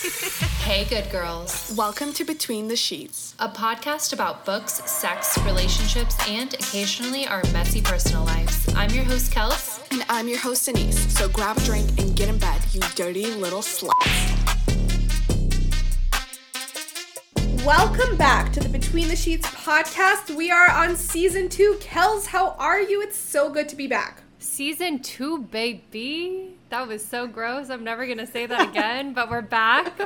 Hey, good girls. Welcome to Between the Sheets. A podcast about books, sex, relationships, and occasionally our messy personal lives. I'm your host, Kels. And I'm your host, Denise. So grab a drink and get in bed, you dirty little sluts. Welcome back to the Between the Sheets podcast. We are on season two. Kels, how are you? It's so good to be back. Season two, baby. That was so gross. I'm never going to say that again, but we're back.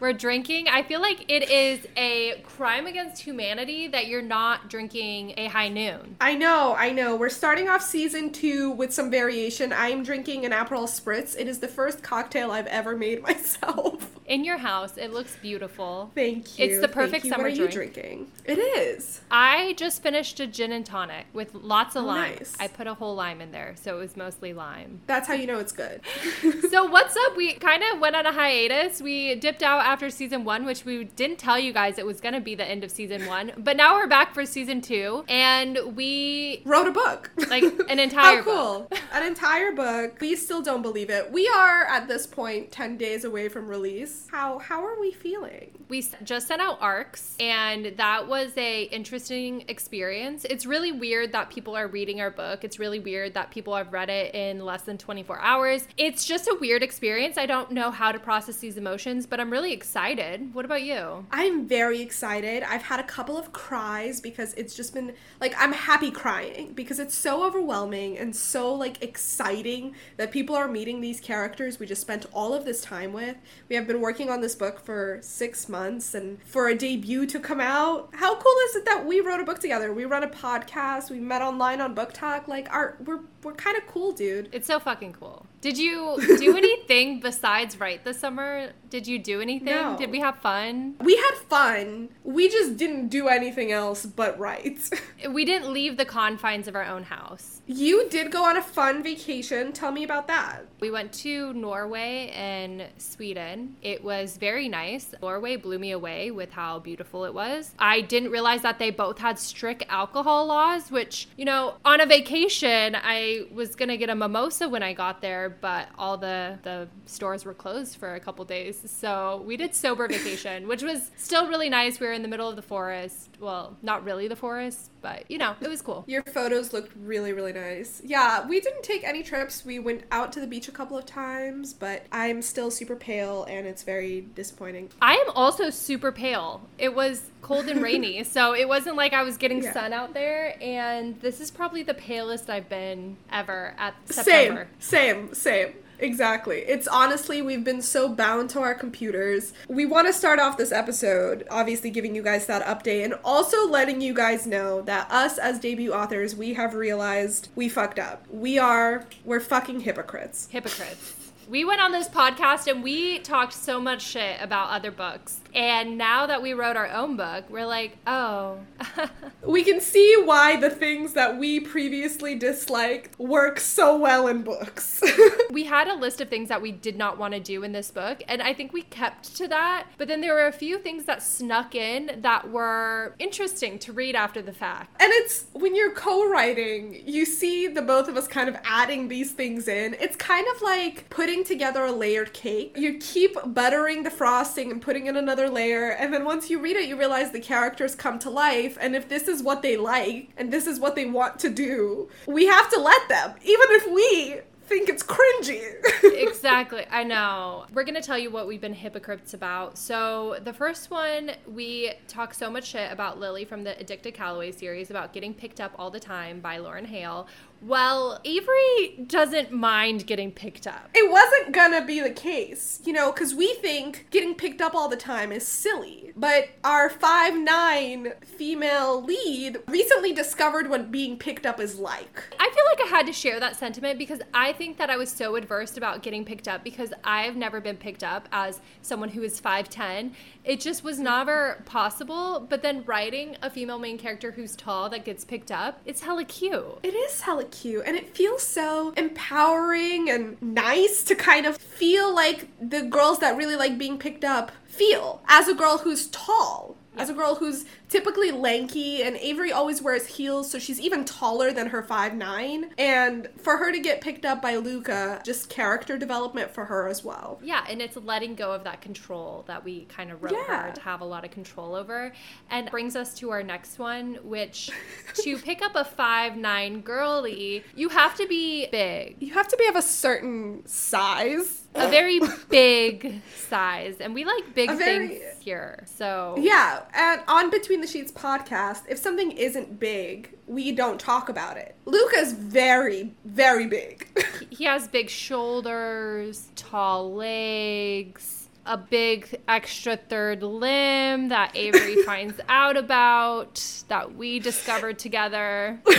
We're drinking. I feel like it is a crime against humanity that you're not drinking a high noon. I know, I know. We're starting off season two with some variation. I am drinking an Aperol Spritz. It is the first cocktail I've ever made myself. In your house, it looks beautiful. Thank you. It's the perfect you. summer What are you drink. drinking? It is. I just finished a gin and tonic with lots of Oh, lime. nice. I put a whole lime in there, so it was mostly lime. That's how you know it's good. so what's up? We kind of went on a hiatus. We dipped out after season one, which we didn't tell you guys it was going to be the end of season one. But now we're back for season two, and we Wrote a book. Like, an entire book. How cool. An entire book. We still don't believe it. We are at this point 10 days away from release. How how are we feeling? we just sent out ARCs, and that was a interesting experience. It's really weird that people are reading our book. It's really weird that people have read it in less than 24 hours. It's just a weird experience. I don't know how to process these emotions, but I'm really excited. What about you? I'm very excited. I've had a couple of cries because it's just been like I'm happy crying because it's so overwhelming and so like exciting that people are meeting these characters we just spent all of this time with. We have been working on this book for 6 months and for a debut to come out. How cool is it that we wrote a book together? We run a podcast, we met online on BookTok. Like our we're we're kind of cool, dude. It's so fucking cool. Did you do anything besides write this summer? Did you do anything? No. Did we have fun? We had fun. We just didn't do anything else but write. We didn't leave the confines of our own house. You did go on a fun vacation. Tell me about that. We went to Norway and Sweden. It was very nice. Norway blew me away with how beautiful it was. I didn't realize that they both had strict alcohol laws, which, you know, on a vacation, I was to get a mimosa when I got there, but all the the stores were closed for a couple days. So, we did sober vacation, which was still really nice. We were in the middle of the forest. Well, not really the forest, but you know, it was cool. Your photos looked really, really nice. Yeah, we didn't take any trips. We went out to the beach a couple of times, but I'm still super pale and it's very disappointing. I am also super pale. It was cold and rainy, so it wasn't like I was getting Yeah. sun out there. And this is probably the palest I've been ever at September. Same, same, same. Exactly. It's honestly, we've been so bound to our computers. We want to start off this episode, obviously giving you guys that update and also letting you guys know that us as debut authors, we have realized we fucked up. We are, we're fucking hypocrites. Hypocrites. We went on this podcast and we talked so much shit about other books. And now that we wrote our own book, we're like, oh, We can see why the things that we previously disliked work so well in books. we had a list of things that we did not want to do in this book, and I think we kept to that. But then there were a few things that snuck in that were interesting to read after the fact. And it's when you're co-writing, you see the both of us kind of adding these things in. It's kind of like putting together a layered cake. You keep buttering the frosting and putting in another layer, and then once you read it, you realize the characters come to life. And if this is what they like and this is what they want to do, we have to let them, even if we think it's cringy. exactly. I know. We're going to tell you what we've been hypocrites about. So, the first one, we talk so much shit about Lily from the Addicted Calloway series about getting picked up all the time by Loren Hale. Well, Avery doesn't mind getting picked up. it wasn't gonna be the case, you know, because we think getting picked up all the time is silly. But our five nine female lead recently discovered what being picked up is like. I feel like I had to share that sentiment because I think that I was so adverse about getting picked up because I've never been picked up as someone who is 5'10. It just was never possible. But then writing a female main character who's tall that gets picked up, it's hella cute. It is hella cute and it feels so empowering and nice to kind of feel like the girls that really like being picked up feel as a girl who's tall. As a girl who's typically lanky, and Avery always wears heels, so she's even taller than her five nine. And for her to get picked up by Luca, just character development for her as well. Yeah, and it's letting go of that control that we kind of wrote Yeah. her to have a lot of control over. And brings us to our next one, which to pick up a five nine girly, you have to be big. You have to be of a certain size. A very big size. And we like big very- things here. So Yeah, and on Between the Sheets podcast, if something isn't big, we don't talk about it. Luca's very, very big. he has big shoulders, tall legs, a big extra third limb that Avery finds out about that we discovered together.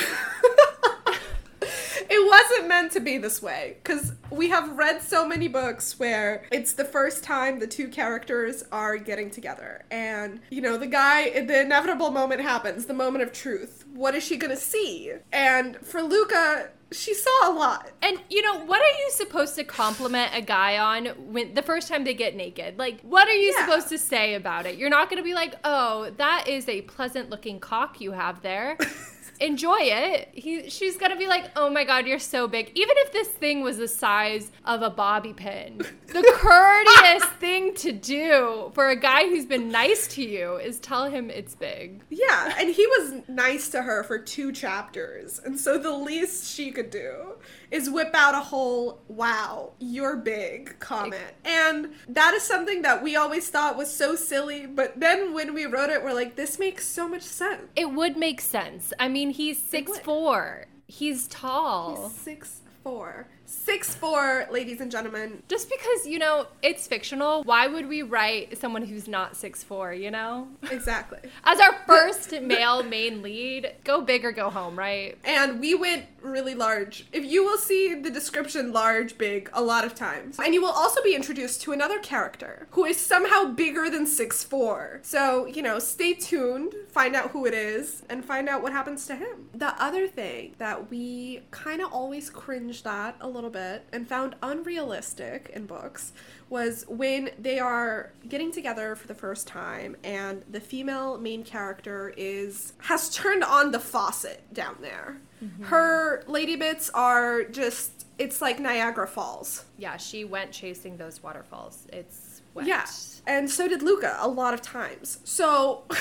it wasn't meant to be this way because we have read so many books where it's the first time the two characters are getting together and you know the guy the inevitable moment happens the moment of truth what is she gonna see and for luca she saw a lot And you know, what are you supposed to compliment a guy on when the first time they get naked? Like, what are you Yeah. supposed to say about it? You're not going to be like, "Oh, that is a pleasant looking cock you have there." Enjoy it. He, she's gonna be like, "Oh my god, you're so big." Even if this thing was the size of a bobby pin, the courteous thing to do for a guy who's been nice to you is tell him it's big. yeah and he was nice to her for two chapters and so the least she could do is whip out a whole wow you're big comment and that is something that we always thought was so silly but then when we wrote it we're like this makes so much sense It would make sense. I mean, he's six four. He's tall. six four six four ladies and gentlemen Just because, you know, it's fictional, why would we write someone who's not six four? you know? exactly As our first male main lead, go big or go home, right? and we went really large. If you will see the description large, big a lot of times. And you will also be introduced to another character who is somehow bigger than six four. So, you know, stay tuned, find out who it is, and find out what happens to him. The other thing that we kind of always cringed at a little bit and found unrealistic in books was when they are getting together for the first time and the female main character is has turned on the faucet down there. Mm-hmm. Her lady bits are just it's like Niagara Falls. Yeah, she went chasing those waterfalls. It's wet. Yeah. And so did Luca a lot of times. So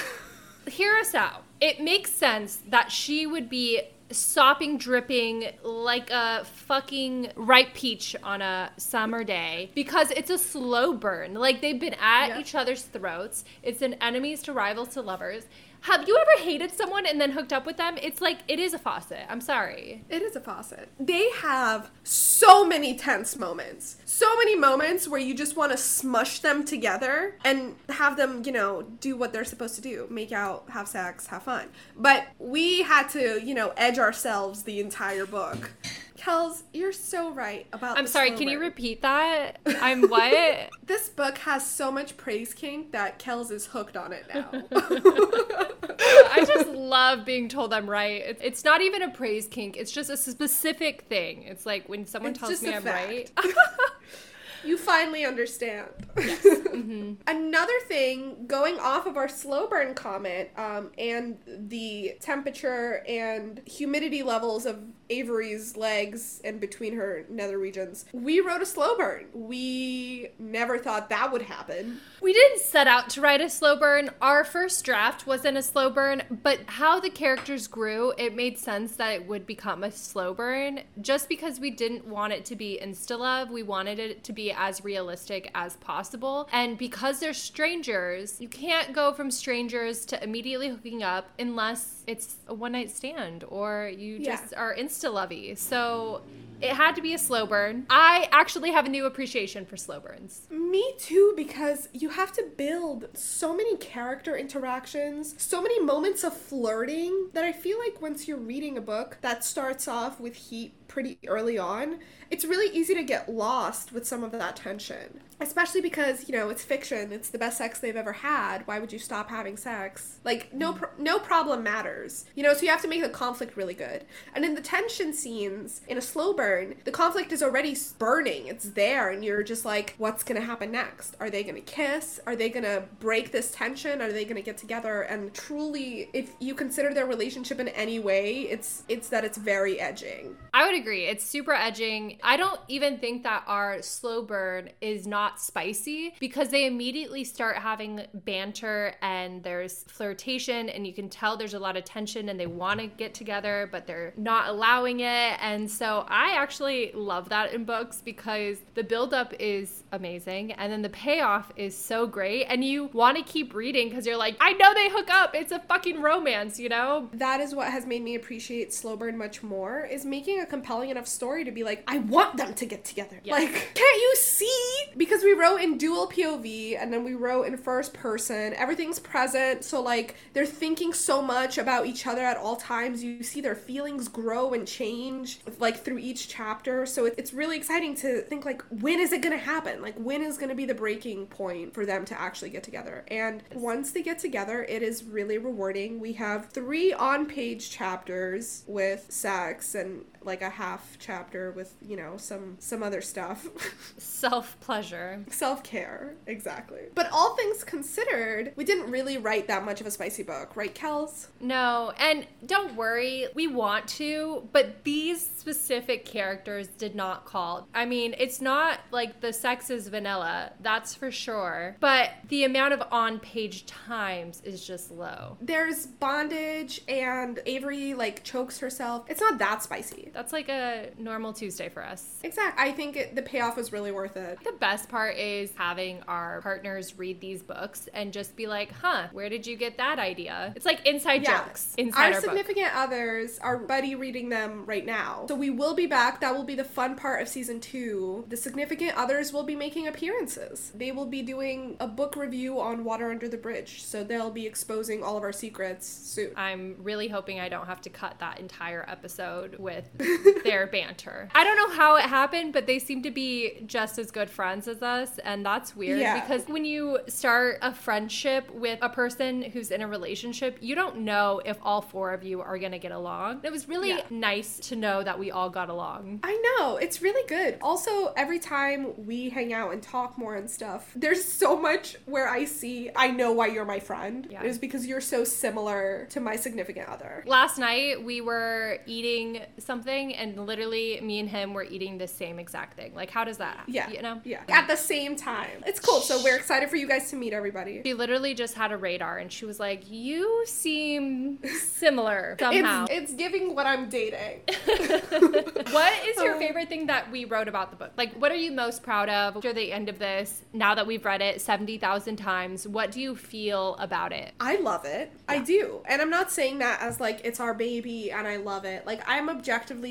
Hear us out. It makes sense that she would be sopping, dripping like a fucking ripe peach on a summer day because it's a slow burn. Like they've been at Yeah. each other's throats. It's an enemies to rivals to lovers. Have you ever hated someone and then hooked up with them? It's like it is a faucet. I'm sorry. It is a faucet. They have so many tense moments. So many moments where you just want to smush them together and have them, you know, do what they're supposed to do make out, have sex, have fun. But we had to, you know, edge ourselves the entire book. Kels, you're so right about I'm sorry. Can you repeat that? I'm what? This book has so much praise kink that Kels is hooked on it now. I just love being told I'm right. It's, it's not even a praise kink. It's just a specific thing. It's like when someone It's tells me I'm fact. right. You finally understand. Mm-hmm. Another thing, going off of our slow burn comment um, and the temperature and humidity levels of Avery's legs and between her nether regions, we wrote a slow burn. We never thought that would happen. We didn't set out to write a slow burn. Our first draft wasn't a slow burn, but how the characters grew, it made sense that it would become a slow burn. Just because we didn't want it to be insta love, we wanted it to be as realistic as possible. And because they're strangers, you can't go from strangers to immediately hooking up unless it's a one night stand or you Yeah. just are insta lovey. So it had to be a slow burn. I actually have a new appreciation for slow burns. Me too, because you have to build so many character interactions, so many moments of flirting that I feel like once you're reading a book that starts off with heat pretty early on, it's really easy to get lost with some of that tension. Especially because, you know, it's fiction, it's the best sex they've ever had. Why would you stop having sex? Like no mm. pro- no problem matters. You know, so you have to make the conflict really good. And in the tension scenes in a slow burn burn. The conflict is already burning. It's there and you're just like what's going to happen next? Are they going to kiss? Are they going to break this tension? Are they going to get together? And truly if you consider their relationship in any way, it's it's that it's very edging. I would agree. It's super edging. I don't even think that our slow burn is not spicy because they immediately start having banter and there's flirtation and you can tell there's a lot of tension and they want to get together but they're not allowing it. And so I actually love that in books because the buildup is amazing and then the payoff is so great and you want to keep reading because you're like, I know they hook up. It's a fucking romance, you know? that is what has made me appreciate slow burn much more is making a compelling enough story to be like i want them to get together. Like can't you see? Because we wrote in dual pov and then we wrote in first person. Everything's present. So like they're thinking so much about each other at all times. You see their feelings grow and change like through each chapter so it- it's really exciting to think like when is it gonna happen? Like when is gonna be the breaking point for them to actually get together? And once they get together it is really rewarding. We have three on-page chapters with sex and like a half chapter with you know some some other stuff Self pleasure. self-care exactly but all things considered we didn't really write that much of a spicy book right kels No, and don't worry, we want to, but these specific characters did not call. I mean, it's not like the sex is vanilla, that's for sure, but the amount of on page times is just low. there's bondage and avery like chokes herself it's not that spicy That's like a normal Tuesday for us. exactly i think it, the payoff was really worth it The best part is having our partners read these books and just be like, huh, where did you get that idea? It's like inside jokes inside our, our, book. significant others are buddy reading them right now. So we will be back. That will be the fun part of season two. The significant others will be making appearances. They will be doing a book review on Water Under the Bridge. So they'll be exposing all of our secrets soon. I'm really hoping I don't have to cut that entire episode with their banter. I don't know how it happened, but they seem to be just as good friends as us, and that's weird Yeah. because when you start a friendship with a person who's in a relationship, you don't know if all four of you are going to get along. It was really Yeah. nice to know that we all got along. I know, it's really good. Also, every time we hang out and talk more and stuff, there's so much where I see, I know why you're my friend. Yeah. It is because you're so similar to my significant other. Last night we were eating something and literally me and him were eating the same exact thing. Like how does that happen? Yeah. You know? Yeah. At the same time. It's cool. So we're excited for you guys to meet everybody. She literally just had a radar and she was like, You seem similar somehow. It's, it's giving what I'm dating. what is your Oh. favorite thing that we wrote about the book? Like, what are you most proud of after the end of this? Now that we've read it 70,000 times, what do you feel about it? I love it. I do. And I'm not saying that as like it's our baby and I love it. Like I'm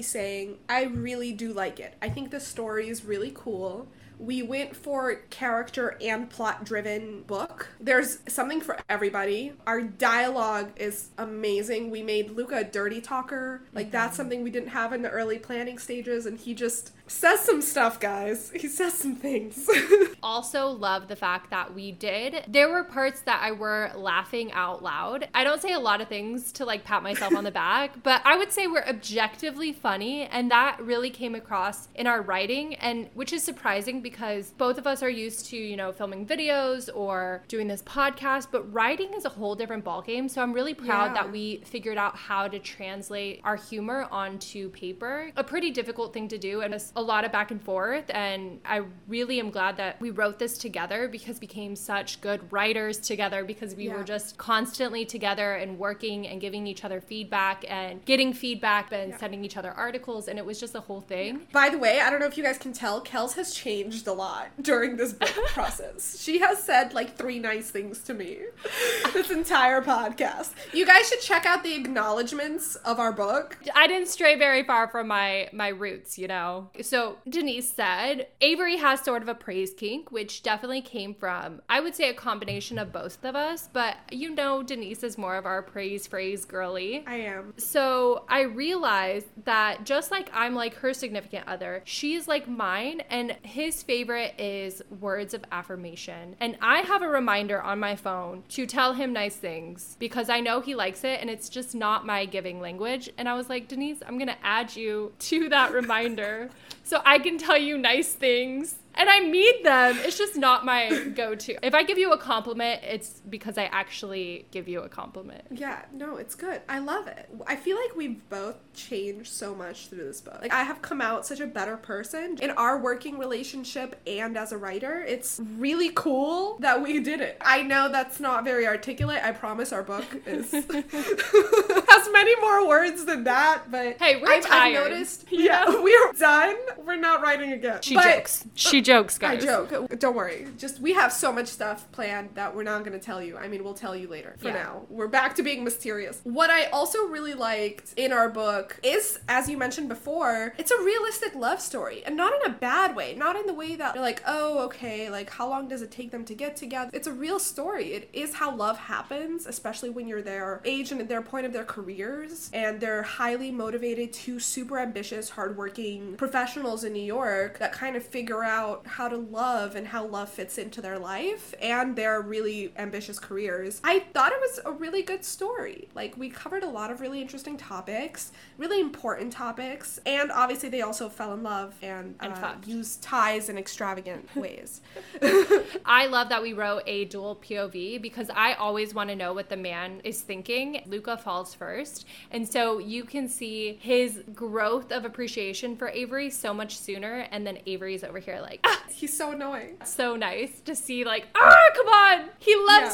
saying I really do like it. I think the story is really cool. We went for character and plot driven book. There's something for everybody. Our dialogue is amazing. We made Luca a dirty talker. Like that's mm-hmm. something we didn't have in the early planning stages and he just says some stuff, guys. He says some things. Also, love the fact that we did. There were parts that I were laughing out loud. I don't say a lot of things to like pat myself on the back, but I would say we're objectively funny, and that really came across in our writing, and which is surprising because both of us are used to, you know, filming videos or doing this podcast, but writing is a whole different ballgame. So I'm really proud Yeah. that we figured out how to translate our humor onto paper. A pretty difficult thing to do, and it's a lot of back and forth. And I really am glad that we wrote this together because we became such good writers together because we Yeah. were just constantly together and working and giving each other feedback and getting feedback and sending each other articles. And it was just a whole thing. By the way, I don't know if you guys can tell, Kels has changed a lot during this book process. She has said like three nice things to me this entire podcast. You guys should check out the acknowledgments of our book. I didn't stray very far from my my roots, you know. So Denise said Avery has sort of a praise kink, which definitely came from, I would say, a combination of both of us. But you know, Denise is more of our praise phrase girly. I am. So I realized that just like I'm like her significant other, she's like mine, and his favorite is words of affirmation. And I have a reminder on my phone to tell him nice things because I know he likes it and it's just not my giving language. And I was like, Denise, I'm gonna add you to that reminder so I can tell you nice things and I mean them. It's just not my go to. If I give you a compliment, it's because I actually give you a compliment. Yeah, no, it's good. I love it. I feel like we've both changed so much through this book. Like, I have come out such a better person in our working relationship and as a writer. It's really cool that we did it. I know that's not very articulate. I promise our book is has many more words than that, but Hey, we're I've, I've tired. noticed. Yeah, we're done. We're not writing again. She But- jokes. She uh, jokes, guys. I joke. Don't worry. Just we have so much stuff planned that we're not going to tell you. I mean, we'll tell you later. For Yeah. now, we're back to being mysterious. What I also really liked in our book is, as you mentioned before, it's a realistic love story, and not in a bad way. Not in the way that you're like, oh, okay, like how long does it take them to get together? It's a real story. It is how love happens, especially when you're their age and at their point of their careers, and they're highly motivated, two super ambitious, hardworking professionals in New York that kind of figure out how to love and how love fits into their life and their really ambitious careers. I thought it was a really good story. Like, we covered a lot of really interesting topics, really important topics, and obviously, they also fell in love and, And uh, used ties in extravagant ways. I love that we wrote a dual POV because I always want to know what the man is thinking. Luca falls first. And so you can see his growth of appreciation for Avery so much sooner. And then Avery's over here like, ah, He's so annoying. so nice to see, like, ah, come on. He loves.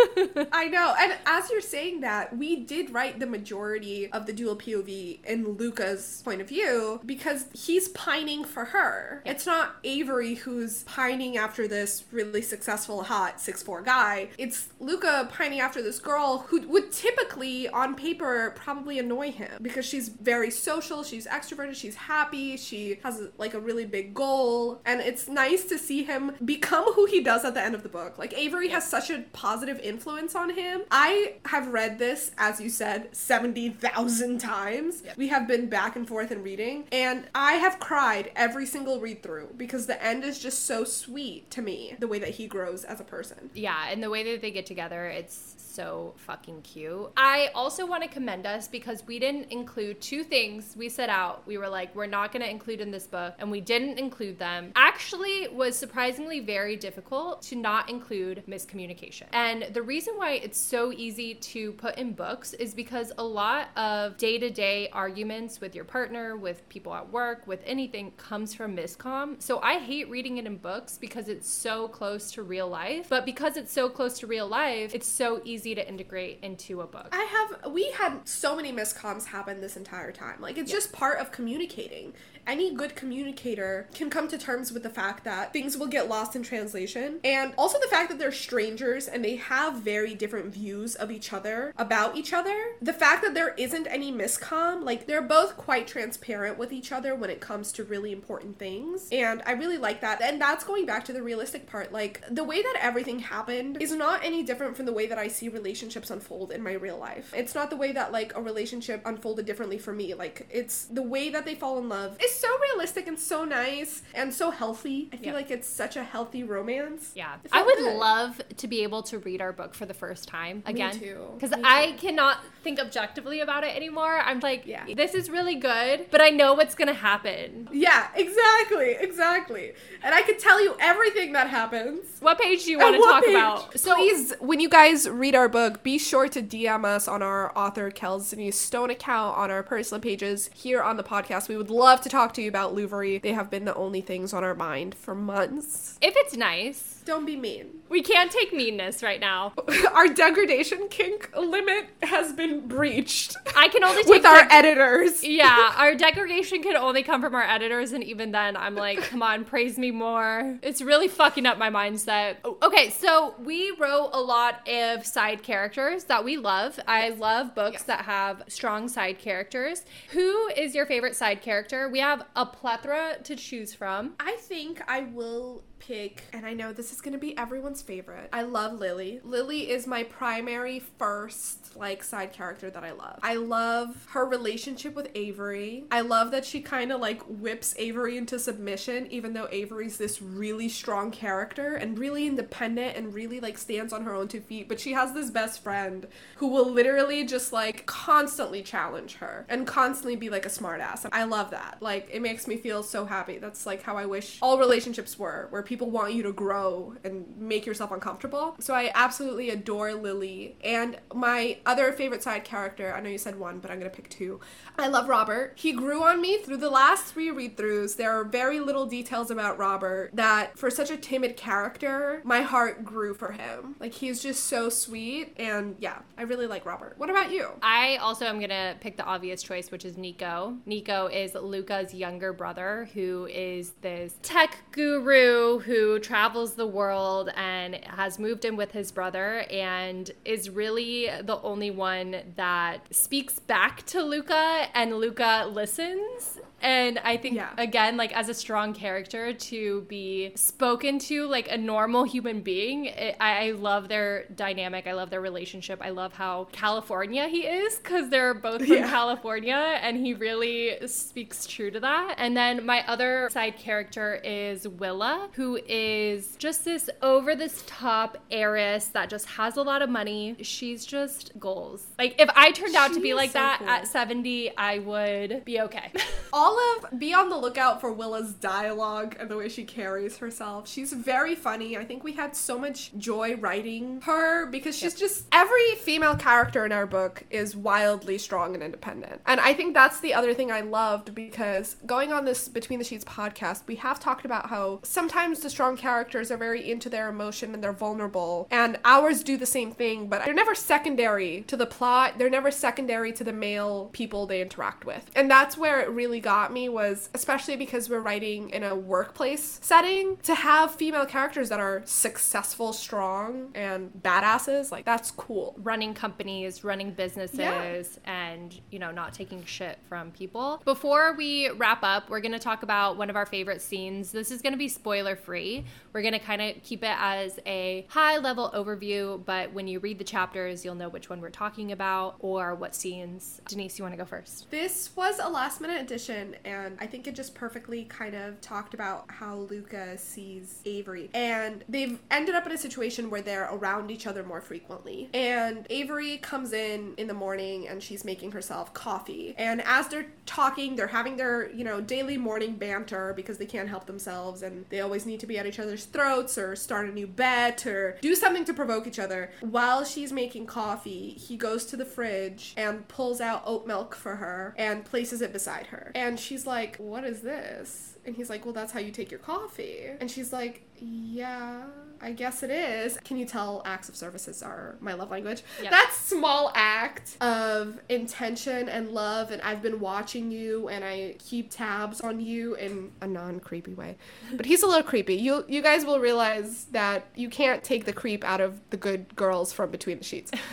I know. And as you're saying that, we did write the majority of the dual POV in Luca's point of view because he's pining for her. It's not Avery who's pining after this really successful, hot six four guy. It's Luca pining after this girl who would typically, on paper, probably annoy him because she's very social, she's extroverted, she's happy, she has like a really big goal. And it's nice to see him become who he does at the end of the book. Like, Avery has such a positive influence on him. I have read this, as you said, 70,000 times. We have been back and forth in reading, and I have cried every single read through because the end is just so sweet to me, the way that he grows as a person. Yeah, and the way that they get together, it's so fucking cute. I also want to commend us because we didn't include two things we set out. We were like, we're not going to include in this book, and we didn't include them. Actually, was surprisingly very difficult to not include miscommunication. And the reason why it's so easy to put in books is because a lot of day to day arguments with your partner, with people at work, with anything comes from miscom. So I hate reading it in books because it's so close to real life. But because it's so close to real life, it's so easy to integrate into a book. I have we had so many miscoms happen this entire time. Like it's just part of communicating. Any good communicator can come to terms with the fact that things will get lost in translation and also the fact that they're strangers and they have very different views of each other about each other. The fact that there isn't any miscom, like they're both quite transparent with each other when it comes to really important things. And I really like that. And that's going back to the realistic part. Like the way that everything happened is not any different from the way that I see relationships unfold in my real life. It's not the way that like a relationship unfolded differently for me. Like it's the way that they fall in love is so realistic and so nice and so healthy. I feel Yeah. like it's such a healthy romance. Yeah. I would good. love to be able to read our book for the first time again. too. Because I too. cannot think objectively about it anymore. I'm like, Yeah. this is really good, but I know what's going to happen. Yeah, exactly, exactly. And I could tell you everything that happens. What page do you want to talk page? about? So please, when you guys read our book, be sure to DM us on our author Kelsey Stone account on our personal pages here on the podcast. We would love to talk to you about Louvery. They have been the only things on our our mind for months. If it's nice, Don't be mean. we can't take meanness right now. our degradation kink limit has been breached I can only take with our deg- editors. Yeah, our degradation can only come from our editors, and even then, I'm like, come on, praise me more. It's really fucking up my mindset. Okay, so we wrote a lot of side characters that we love. I love books that have strong side characters. Who is your favorite side character? We have a plethora to choose from. I think I will pick, and I know this is going to be everyone's favorite. I love Lily. Lily is my primary first, like, side character that I love. I love her relationship with Avery. I love that she kind of, like, whips Avery into submission, even though Avery's this really strong character and really independent and really, like, stands on her own two feet. But she has this best friend who will literally just, like, constantly challenge her and constantly be, like, a smartass. I love that. Like, it makes me feel so happy. That's, like, how I wish all relationships were, where people want you to grow and make yourself uncomfortable. So I absolutely adore Lily. And my other favorite side character, I know you said one, but I'm gonna pick two. I love Robert. He grew on me through the last three read throughs. There are very little details about Robert that, for such a timid character, my heart grew for him. Like, he's just so sweet. And yeah, I really like Robert. What about you? I also am gonna pick the obvious choice, which is Nico. Nico is Luca's younger brother, who is this tech guru who travels the world and has moved in with his brother and is really the only one that speaks back to Luca and Luca listens. And I think Yeah. again, like as a strong character to be spoken to like a normal human being, it, I, I love their dynamic. I love their relationship. I love how California he is because they're both from Yeah. California, and he really speaks true to that. And then my other side character is Willa, who is just this over this top heiress that just has a lot of money. She's just goals. Like if I turned out to be like so that cool. at 70, I would be okay. all of be on the lookout for Willa's dialogue and the way she carries herself. She's very funny. I think we had so much joy writing her because she's just every female character in our book is wildly strong and independent. And I think that's the other thing I loved because going on this Between the Sheets podcast, we have talked about how sometimes the strong characters are very into their emotion and they're vulnerable, and ours do the same thing, but they're never secondary to the plot. They're never secondary to the male people they interact with. And that's where it really got me was especially because we're writing in a workplace setting to have female characters that are successful, strong, and badasses. Like that's cool. running companies, running businesses, Yeah. and you know, not taking shit from people. Before we wrap up, we're gonna talk about one of our favorite scenes. This is gonna be spoiler free. We're gonna kind of keep it as a high level overview, but when you read the chapters, you'll know which one we're talking about or what scenes. Denise, you want to go first? This was a last minute addition, and I think it just perfectly kind of talked about how Luca sees Avery. And they've ended up in a situation where they're around each other more frequently. And Avery comes in in the morning and she's making herself coffee. And as they're talking, they're having their, you know, daily morning banter because they can't help themselves and they always need to be at each other's throats or start a new bet or do something to provoke each other. While she's making coffee, he goes to the fridge and pulls out oat milk for her and places it beside her. And she's like, What is this? And he's like, Well, that's how you take your coffee. And she's like, Yeah, I guess it is. Can you tell acts of services are my love language? Yep. That small act of intention and love, and I've been watching you and I keep tabs on you in a non creepy way. But he's a little creepy. You you guys will realize that you can't take the creep out of the good girls from between the sheets.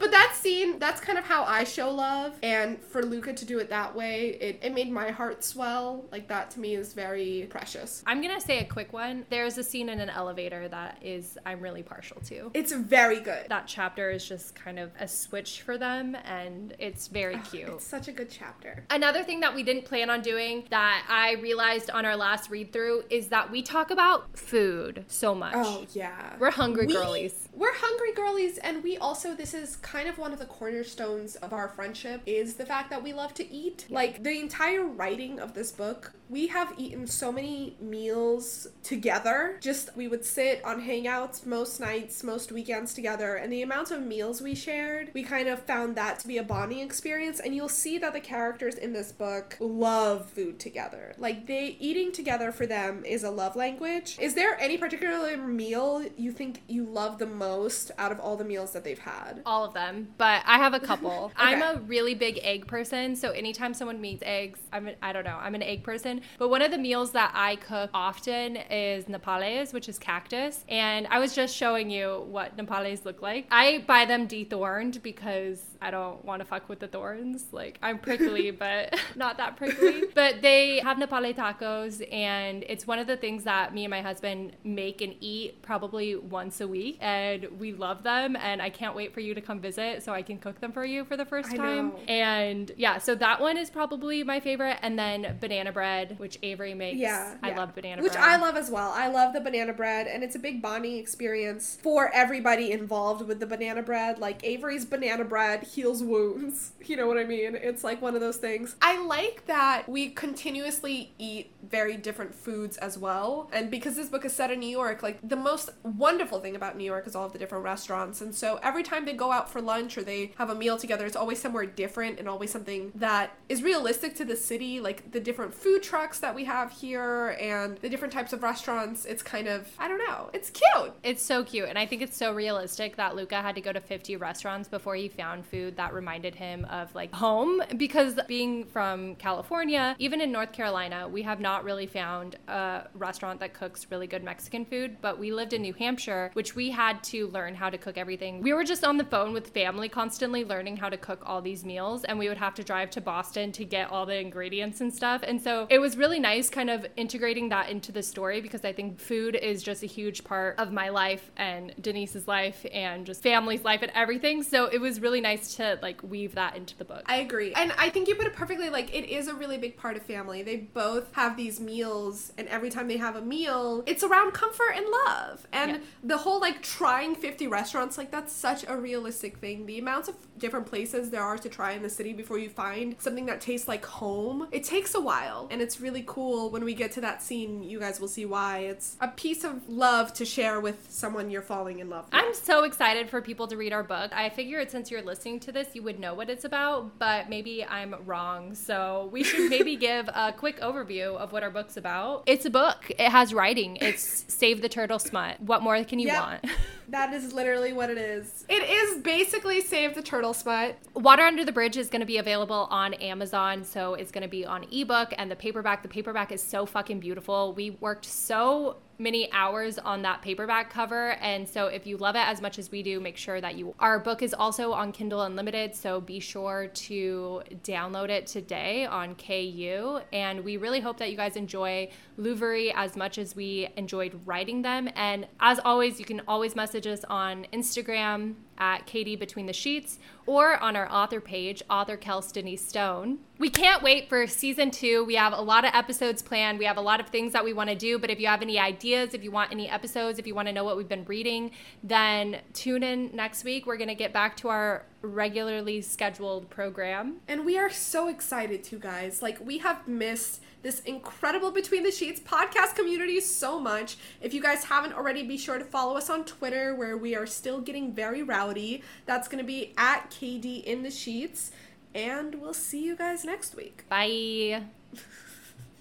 But that scene, that's kind of how I show love. And for Luca to do it that way, it, it made my heart swell. Like, that to me is very precious. I'm gonna say a quick one. There's a scene in an elevator that is I'm really partial to. It's very good. That chapter is just kind of a switch for them, and it's very cute. It's such a good chapter. Another thing that we didn't plan on doing that I realized on our last read through is that we talk about food so much. Oh, yeah. We're hungry We- girlies. We're hungry girlies, and we also, this is kind of one of the cornerstones of our friendship is the fact that we love to eat. Like the entire writing of this book, we have eaten so many meals together. Just we would sit on hangouts most nights, most weekends together, and the amount of meals we shared, we kind of found that to be a bonding experience. And you'll see that the characters in this book love food together. Like they eating together for them is a love language. Is there any particular meal you think you love the most out of all the meals that they've had? All of them, but I have a couple. I'm a really big egg person, so anytime someone meets eggs, I'm an, I don't know, I'm an egg person. But one of the meals that I cook often is nopales, which is cactus, and I was just showing you what nopales look like. I buy them dethorned because I don't want to fuck with the thorns. Like I'm prickly, but not that prickly. But they have napale tacos, and it's one of the things that me and my husband make and eat probably once a week, and we love them. And I can't wait for you to come visit so I can cook them for you for the first time. And yeah, so that one is probably my favorite. And then banana bread, which Avery makes. Yeah, I yeah. love banana Which bread. Which I love as well. I love the banana bread, and it's a big bonding experience for everybody involved with the banana bread. Like Avery's banana bread heals wounds. You know what I mean? It's like one of those things. I like that we continuously eat very different foods as well. And because this book is set in New York, like the most wonderful thing about New York is all of the different restaurants. And so every time they go out for lunch or they have a meal together, it's always somewhere different and always something that is realistic to the city, like the different food trucks that we have here and the different types of restaurants. It's kind of, I don't know, it's cute. It's so cute. And I think it's so realistic that Luca had to go to 50 restaurants before he found food that reminded him of like home. Because being from California, even in North Carolina, we have not really found a restaurant that cooks really good Mexican food. But we lived in New Hampshire, which we had to learn how to cook everything. We were just on the phone with family constantly learning how to cook all these meals. And we would have to drive to Boston to get all the ingredients and stuff. And so it was really nice kind of integrating that into the story because I think food is just a huge part of my life and Denise's life and just family's life and everything. So it was really nice to like weave that into the book. I agree. And I think you put it perfectly like it is a really big part of family. They both have these meals and every time they have a meal, it's around comfort and love. And Yeah. the whole like trying 50 restaurants like that's such a realistic thing. The amounts of different places there are to try in the city before you find something that tastes like home. It takes a while and it's really cool when we get to that scene. You guys will see why. It's a piece of love to share with someone you're falling in love with. I'm so excited for people to read our book. I figured since you're listening to this, you would know what it's about, but maybe I'm wrong. So we should maybe give a quick overview of what our book's about. It's a book, it has writing, it's Save the Turtle Smut. What more can you Yep. want? That is literally what it is. It is basically Save the Turtle Smut. Water Under the Bridge is going to be available on Amazon, so it's going to be on ebook and the paperback. The paperback is so fucking beautiful. We worked so many hours on that paperback cover, and so if you love it as much as we do, make sure that you. Our book is also on Kindle Unlimited, so be sure to download it today on KU. And we really hope that you guys enjoy Louvery as much as we enjoyed writing them. And as always, you can always message us on Instagram at KD Between the Sheets or on our author page, author Kels Stone. We can't wait for season two. We have a lot of episodes planned. We have a lot of things that we want to do. But if you have any ideas, if you want any episodes, if you want to know what we've been reading, then tune in next week. We're going to get back to our regularly scheduled program. And we are so excited to guys. Like we have missed this incredible Between the Sheets podcast community so much. If you guys haven't already, be sure to follow us on Twitter where we are still getting very rowdy. That's going to be at KD in the Sheets. And we'll see you guys next week. Bye.